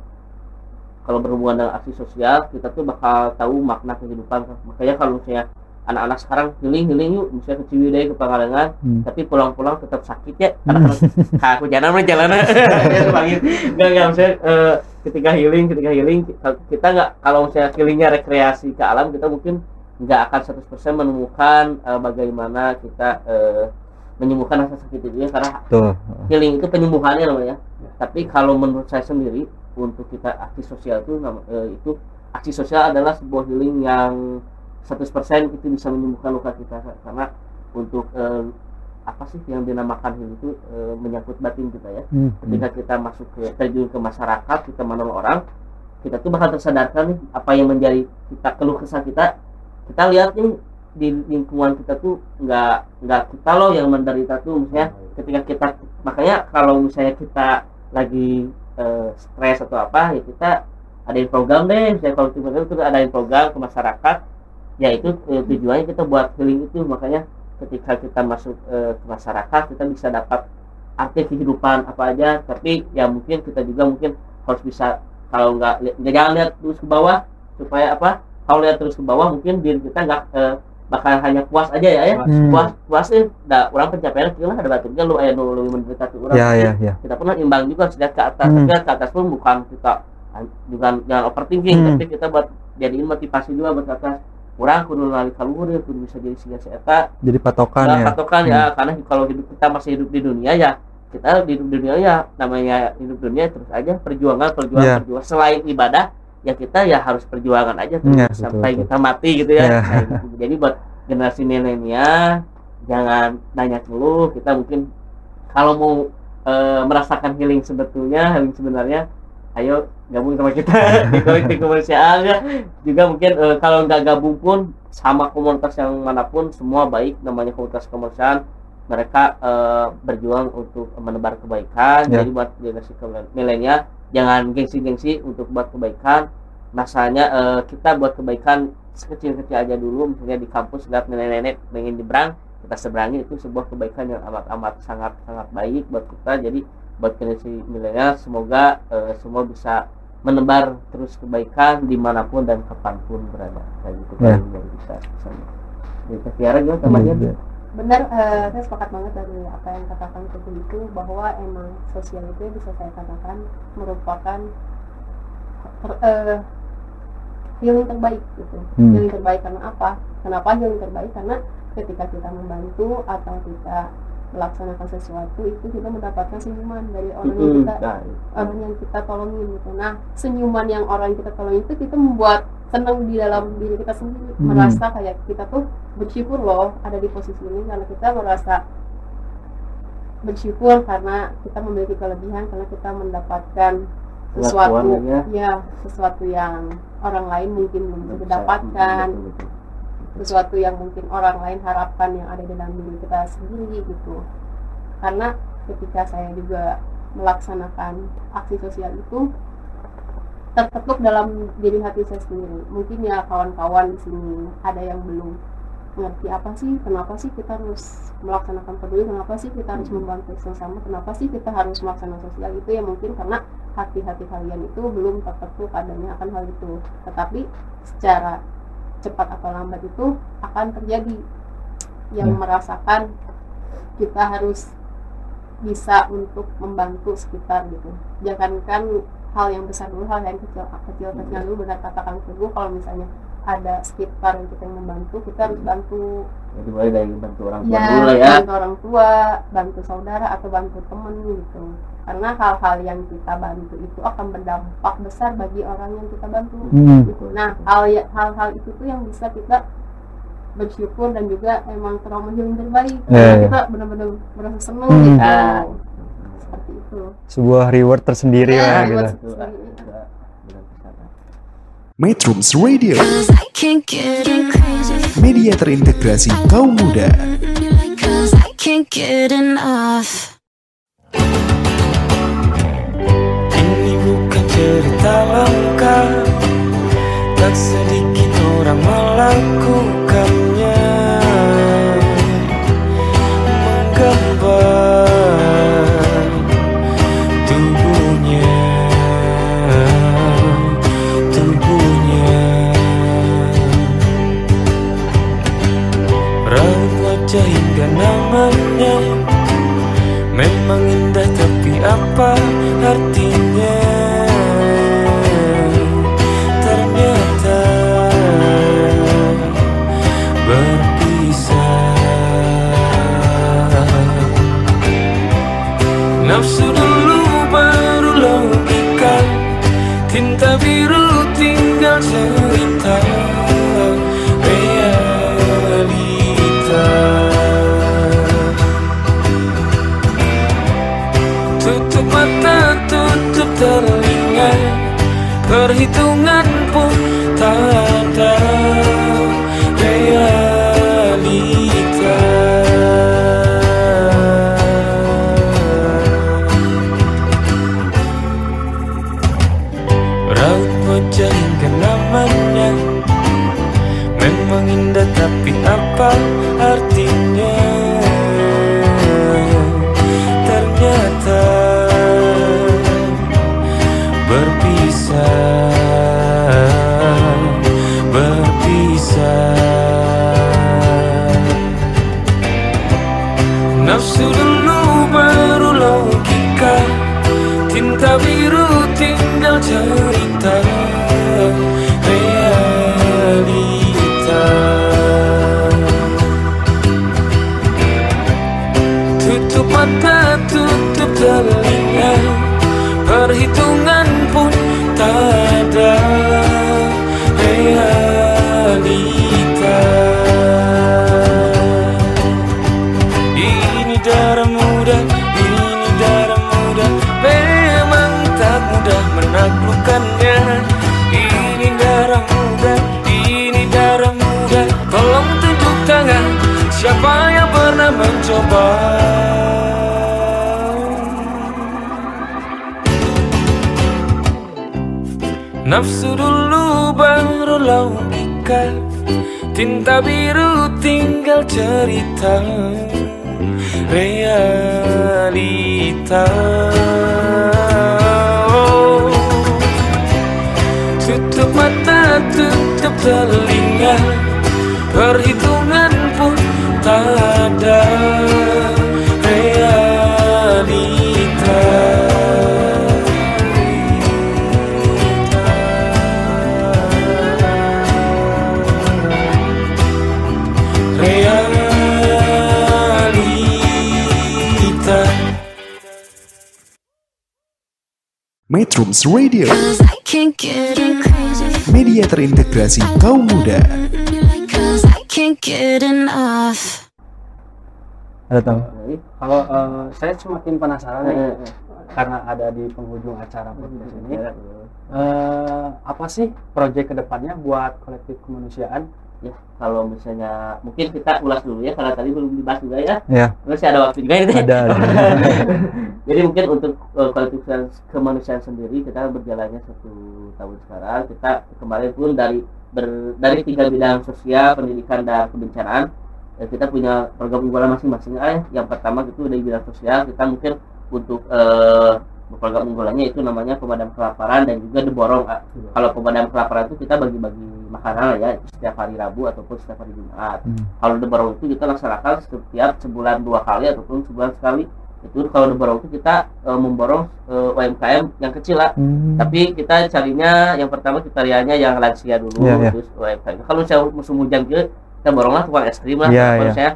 kalau berhubungan dengan aksi sosial kita tuh bakal tahu makna kehidupan makanya kalau misalnya anak-anak sekarang healing healing yuk. Misalnya ke Ciwidey ke Pangalengan Hmm. tapi pulang-pulang tetap sakit ya. Karena [LAUGHS] kan aku jalan mah jalan ya [LAUGHS] nggak nggak misalnya eh, ketika healing ketika healing kita- nggak kalau misalnya healingnya rekreasi ke alam kita mungkin nggak akan 100% menemukan eh, bagaimana kita eh, menyembuhkan rasa sakit itu ya. Karena Betul. healing itu penyembuhannya namanya. Tapi kalau menurut saya sendiri untuk kita aksi sosial itu eh, itu aksi sosial adalah sebuah healing yang 100% itu bisa menyembuhkan luka kita karena untuk eh, apa sih yang dinamakan healing itu eh, menyangkut batin kita ya. Hmm, ketika kita masuk ke terjun ke masyarakat kita menolong orang kita tuh bakal tersadarkan nih apa yang menjadi kita keluh kesah kita. Kita lihat nih di lingkungan kita tuh nggak nggak kita loh yang menderita tuh misalnya ketika kita makanya kalau misalnya kita lagi eh, stres atau apa ya kita adain program deh. Misalnya kalau itu adain program ke masyarakat ya itu eh, tujuannya kita buat healing itu makanya ketika kita masuk eh, ke masyarakat kita bisa dapat arti kehidupan apa aja tapi ya mungkin kita juga mungkin harus bisa kalau nggak nggak jangan lihat terus ke bawah supaya apa kalau lihat terus ke bawah mungkin diri kita nggak eh, bakal hanya puas aja ya ya Hmm. puas puas sih dah orang pencapaian kita ada batuknya lu aya nu lebih menderita tuh orang Ya, ya, ya. kita pernah imbang juga lihat ke atas Hmm. tapi ke atas pun bukan kita bukan jangan overthinking Hmm. tapi kita buat jadiin motivasi juga buat atas orang kudu lali kaluhur ya kudu bisa jadi siga seeta Jadi patokan Nah, ya. patokan ya karena kalau hidup kita masih hidup di dunia ya kita hidup di dunia ya namanya hidup dunia terus aja perjuangan perjuangan Iya. perjuangan selain ibadah ya kita ya harus perjuangan aja terus Iya, betul, sampai betul. kita mati gitu ya Iya. Nah, gitu. jadi buat generasi milenial jangan nanya keluh kita mungkin kalau mau eh, merasakan healing sebetulnya healing sebenarnya ayo gabung sama kita. [LAUGHS] Di kolektif kemanusiaan ya. Juga mungkin eh, kalau nggak gabung pun sama komunitas yang mana pun semua baik namanya komunitas kemanusiaan mereka eh, berjuang untuk menebar kebaikan. Ya. jadi buat generasi milenial jangan gengsi-gengsi untuk buat kebaikan. Masanya eh, kita buat kebaikan sekecil-kecil aja dulu. Misalnya di kampus lihat nenek-nenek pengen nyebrang kita seberangi itu sebuah kebaikan yang amat-amat sangat sangat baik buat kita. Jadi buat generasi milenial semoga eh, semua bisa menebar terus kebaikan di mana pun dan kapan pun berada kayak gitu Ya. kan jadi bisa sama jadi Teh Tiara gimana tambahnya Iya. benar eh, saya sepakat banget dari apa yang katakan Teguh itu bahwa emang sosial itu bisa saya katakan merupakan ter- eh, healing terbaik gitu Hmm. healing terbaik karena apa kenapa healing terbaik karena ketika kita membantu atau kita melaksanakan sesuatu itu kita mendapatkan senyuman dari orang yang kita Nah, orang yang kita tolongin gitu. Nah, senyuman yang orang yang kita tolongin itu kita membuat senang di dalam diri kita sendiri, Hmm. merasa kayak kita tuh bersyukur loh ada di posisi ini karena kita merasa bersyukur karena kita memiliki kelebihan karena kita mendapatkan sesuatu ya. ya sesuatu yang orang lain mungkin belum bisa bisa. dapatkan Betul, betul. Sesuatu yang mungkin orang lain harapkan yang ada dalam diri kita sendiri gitu. Karena ketika saya juga melaksanakan aksi sosial itu terketuk dalam diri hati saya sendiri. Mungkin ya kawan-kawan di sini ada yang belum ngerti apa sih kenapa sih kita harus melaksanakan peduli kenapa sih kita harus membantu sesama kenapa sih kita harus melaksanakan sosial itu ya mungkin karena hati-hati kalian itu belum terketuk adanya akan hal itu. Tetapi secara cepat atau lambat itu akan terjadi. Yang Ya. merasakan kita harus bisa untuk membantu sekitar gitu. Jangankan hal yang besar dulu hal yang kecil kecil kecil dulu benar katakan teguh kalau misalnya ada sekitar yang kita yang membantu kita harus bantu. Jadi mulai dari bantu orang tua ya, dulu lah ya. bantu orang tua bantu saudara atau bantu temen gitu karena hal-hal yang kita bantu itu akan berdampak besar bagi orang yang kita bantu Hmm. gitu. Nah, hal ya- hal-hal itu tuh yang bisa kita bersyukur dan juga emang trauma healing terbaik. Karena ya. kita benar-benar merasa senang Hmm. gitu. Ah. Seperti itu. Sebuah reward tersendiri Ya, lah gitu. Itu, itu, benar ke sana. Metrums Radio, media terintegrasi kaum muda. Cause I can't get enough. Cerita lengkap Tak sedikit orang melakukannya. Menggambar tubuhnya. Tubuhnya. Raut wajah hingga namanya Memang Nafsu dulu Realita Oh. Tutup mata, tutup telinga Perhitungan Metrums Radio, Cause I can't get enough. media terintegrasi kaum muda. Ada tahu? Kalau eh, saya semakin penasaran nih Eh, karena ada di penghujung acara podcast ini. eh, eh, apa sih proyek ke depannya buat kolektif kemanusiaan? Ya kalau misalnya mungkin kita ulas dulu ya karena tadi belum dibahas juga ya Ya, masih ada waktu juga ini ada. ada. [LAUGHS] jadi mungkin untuk uh, kolektif kemanusiaan sendiri kita berjalannya satu tahun sekarang kita kemarin pun dari ber, dari tiga bidang sosial pendidikan dan kebencanaan eh, kita punya program unggulan masing-masing ya. yang pertama itu dari bidang sosial kita mungkin untuk eh, program unggulannya itu namanya pemadam kelaparan dan juga deborong ah. kalau pemadam kelaparan itu kita bagi-bagi makanan ya setiap hari Rabu ataupun setiap hari Jumat Hmm. kalau deborong itu kita laksanakan setiap sebulan dua kali ataupun sebulan sekali itu kalau deborong itu kita eh, memborong eh, UMKM yang kecil lah Hmm. tapi kita carinya yang pertama kriterianya yang lansia dulu Iya, iya. terus UMKM kalau saya musim hujan gitu kita borong lah tukang es krim lah kalau iya. saya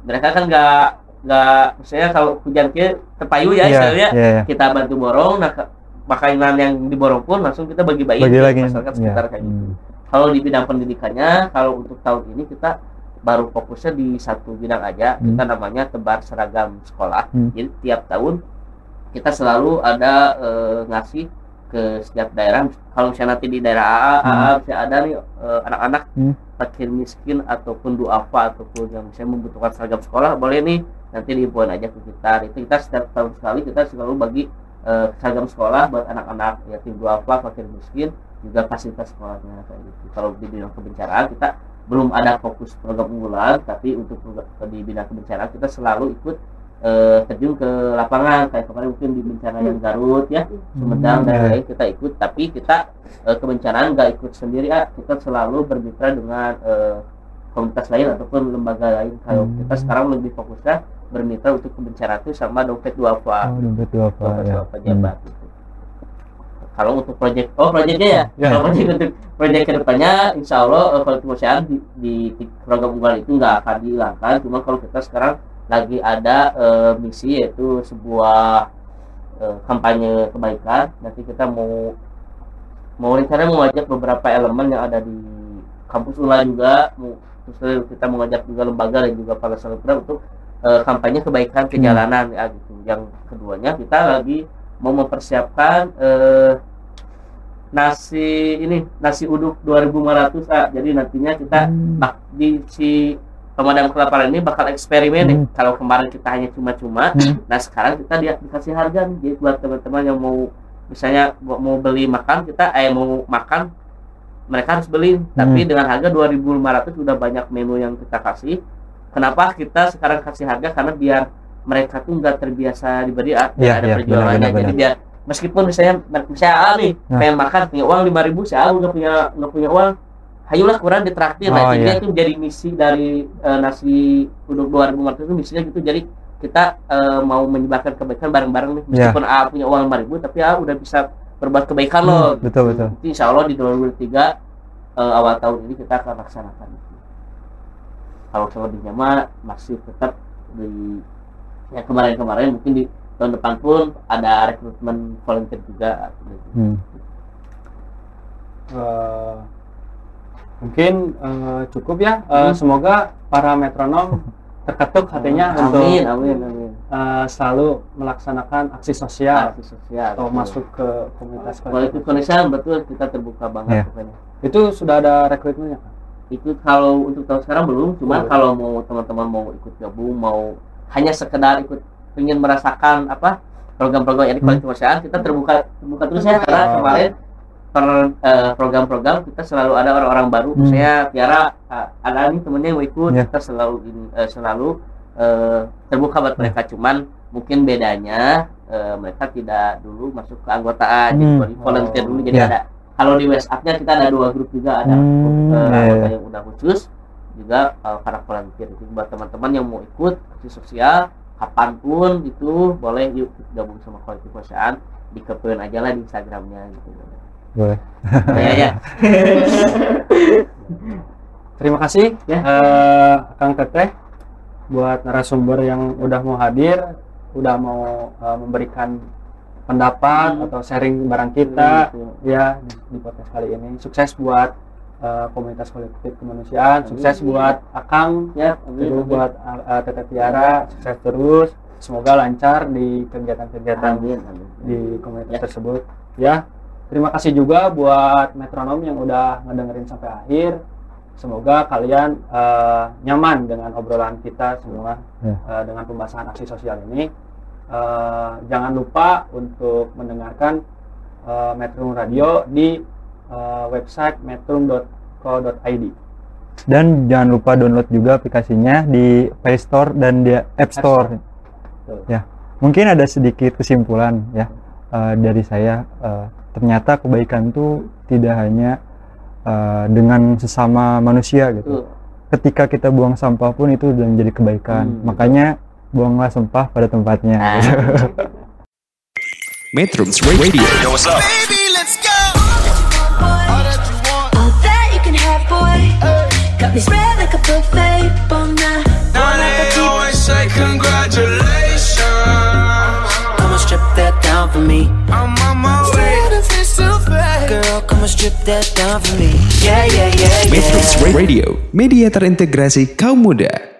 mereka kan nggak nggak maksudnya kalau hujan gitu terpayu ya Iya, istilahnya iya, iya. kita bantu borong nah ke- makanan yang diborong pun langsung kita bagi-bagi Bagi ke lagi. masyarakat Ya. sekitar kayak gitu Hmm. Kalau di bidang pendidikannya kalau untuk tahun ini kita baru fokusnya di satu bidang aja Hmm. kita namanya tebar seragam sekolah Hmm. jadi tiap tahun kita selalu ada eh, ngasih ke setiap daerah kalau misalnya nanti di daerah AA, Hmm. AA ada nih eh, anak-anak Hmm. fakir miskin ataupun duafa ataupun yang misalnya membutuhkan seragam sekolah boleh nih nanti diinfoin aja ke kita itu kita setiap tahun sekali kita selalu bagi eh, seragam sekolah buat anak-anak yatim duafa fakir miskin juga fasilitas sekolahnya kayak gitu kalau di bidang kebencanaan kita belum ada fokus program unggulan tapi untuk di bidang kebencanaan kita selalu ikut eh, terjun ke lapangan kayak kemarin mungkin di bencana yang Garut ya Sumedang dan Hmm, ya. lain kita ikut tapi kita eh, kebencanaan nggak ikut sendiri ah kita selalu bermitra dengan eh, komunitas lain ataupun lembaga lain kalau Hmm. kita sekarang lebih fokusnya bermitra untuk kebencanaan itu sama dompet duafa Oh, dompet dua apa dompet ya. duafa jabat gitu. Kalau untuk proyek oh proyeknya ya, Ya. kalau proyek untuk proyek ke depannya insya Allah eh, kalau kemanusiaan di, di, di program unggulan itu nggak akan dihilangkan cuma kalau kita sekarang lagi ada eh, misi yaitu sebuah eh, kampanye kebaikan nanti kita mau mau rencana mengajak beberapa elemen yang ada di kampus UNLA juga terus kita mengajak juga lembaga dan juga para selebgram untuk eh, kampanye kebaikan ke jalanan ya gitu. Yang keduanya kita lagi mau mempersiapkan eh, nasi ini nasi uduk 2500 ah. Jadi nantinya kita bak- di si pemadam kelaparan ini bakal eksperimen nih. Kalau kemarin kita hanya cuma-cuma, nah sekarang kita dia dikasih harga nih. Jadi buat teman-teman yang mau misalnya mau beli makan kita eh mau makan mereka harus beli tapi Hmm. dengan harga 2500 sudah banyak menu yang kita kasih kenapa kita sekarang kasih harga karena biar mereka tuh nggak terbiasa diberi Iya, ada benar, benar, jadi biar meskipun misalnya misalnya A nih Nah. pengen makan punya uang 5000 si A nggak punya nggak punya uang hayulah kurang ditraktir Oh, nah jadi iya. itu jadi misi dari eh, nasi uduk 2500 itu misinya gitu jadi kita eh, mau menyebarkan kebaikan bareng-bareng nih Iya. meskipun A punya uang 5000 tapi A udah bisa berbuat kebaikan loh Hmm, betul, betul. Nanti insya Allah di 2023 eh, awal tahun ini kita akan laksanakan. Kalau selebihnya mah masih tetap di ya kemarin-kemarin mungkin di tahun depan pun ada rekrutmen volunteer juga. Hmm. Eh, mungkin eh, cukup ya. Eh, Hmm. Semoga para metronom terketuk hatinya untuk amin, amin, amin. eh, selalu melaksanakan aksi sosial Aksi sosial. atau betul. masuk ke komunitas Kalau itu Indonesia betul kita terbuka banget pokoknya. Itu sudah ada rekrutmennya kan? Itu kalau untuk tahun sekarang belum, cuman Oh. kalau mau teman-teman mau ikut gabung, mau hanya sekedar ikut ingin merasakan apa program-program yang di Hmm. kita terbuka terbuka terus ya karena kemarin per eh, program-program kita selalu ada orang-orang baru Hmm. saya Tiara eh, ada nih temennya yang mau ikut Ya. kita selalu eh, selalu eh, terbuka buat mereka cuman mungkin bedanya eh, mereka tidak dulu masuk ke anggotaan jadi Hmm. baru volunteer dulu jadi Ya. ada kalau di WhatsApp-nya kita ada dua grup juga ada Hmm, grup, ya, anggota ya. yang udah khusus juga eh, para volunteer itu buat teman-teman yang mau ikut aksi sosial kapan pun itu boleh yuk gabung sama kolektif perusahaan dikepen aja lah di Instagramnya gitu Boleh. ya ya [LAUGHS] Terima kasih Ya. eh, Kang Teteh buat narasumber yang udah mau hadir, udah mau eh, memberikan pendapat Hmm. atau sharing barang kita Gitu. ya di, di podcast kali ini. Sukses buat eh, komunitas kolektif kemanusiaan, sukses Amin. buat Akang, ya amin, terus amin. buat eh, Teteh Tiara, sukses terus. Semoga lancar di kegiatan-kegiatan di komunitas Ya. tersebut ya terima kasih juga buat metronom yang udah ngedengerin sampai akhir semoga kalian eh, nyaman dengan obrolan kita semua Ya. eh, dengan pembahasan aksi sosial ini Eh, jangan lupa untuk mendengarkan eh, Metrum Radio di eh, website metrum.co.id Dan jangan lupa download juga aplikasinya di Play Store dan di App Store. Betul. Ya, mungkin ada sedikit kesimpulan ya eh, dari saya. eh, ternyata kebaikan itu tidak hanya eh, dengan sesama manusia gitu. Tuh. Ketika kita buang sampah pun itu sudah menjadi kebaikan. Hmm, betul. Makanya buanglah sampah pada tempatnya. Ah. [LAUGHS] Metrums Radio All Got me spread like a buffet. Bon now. Now they always say congratulations. Come on, strip that down for me. I'm on my way. Girl, come on, strip that down for me. Yeah, yeah, yeah, yeah. Metrums Radio Media terintegrasi kaum muda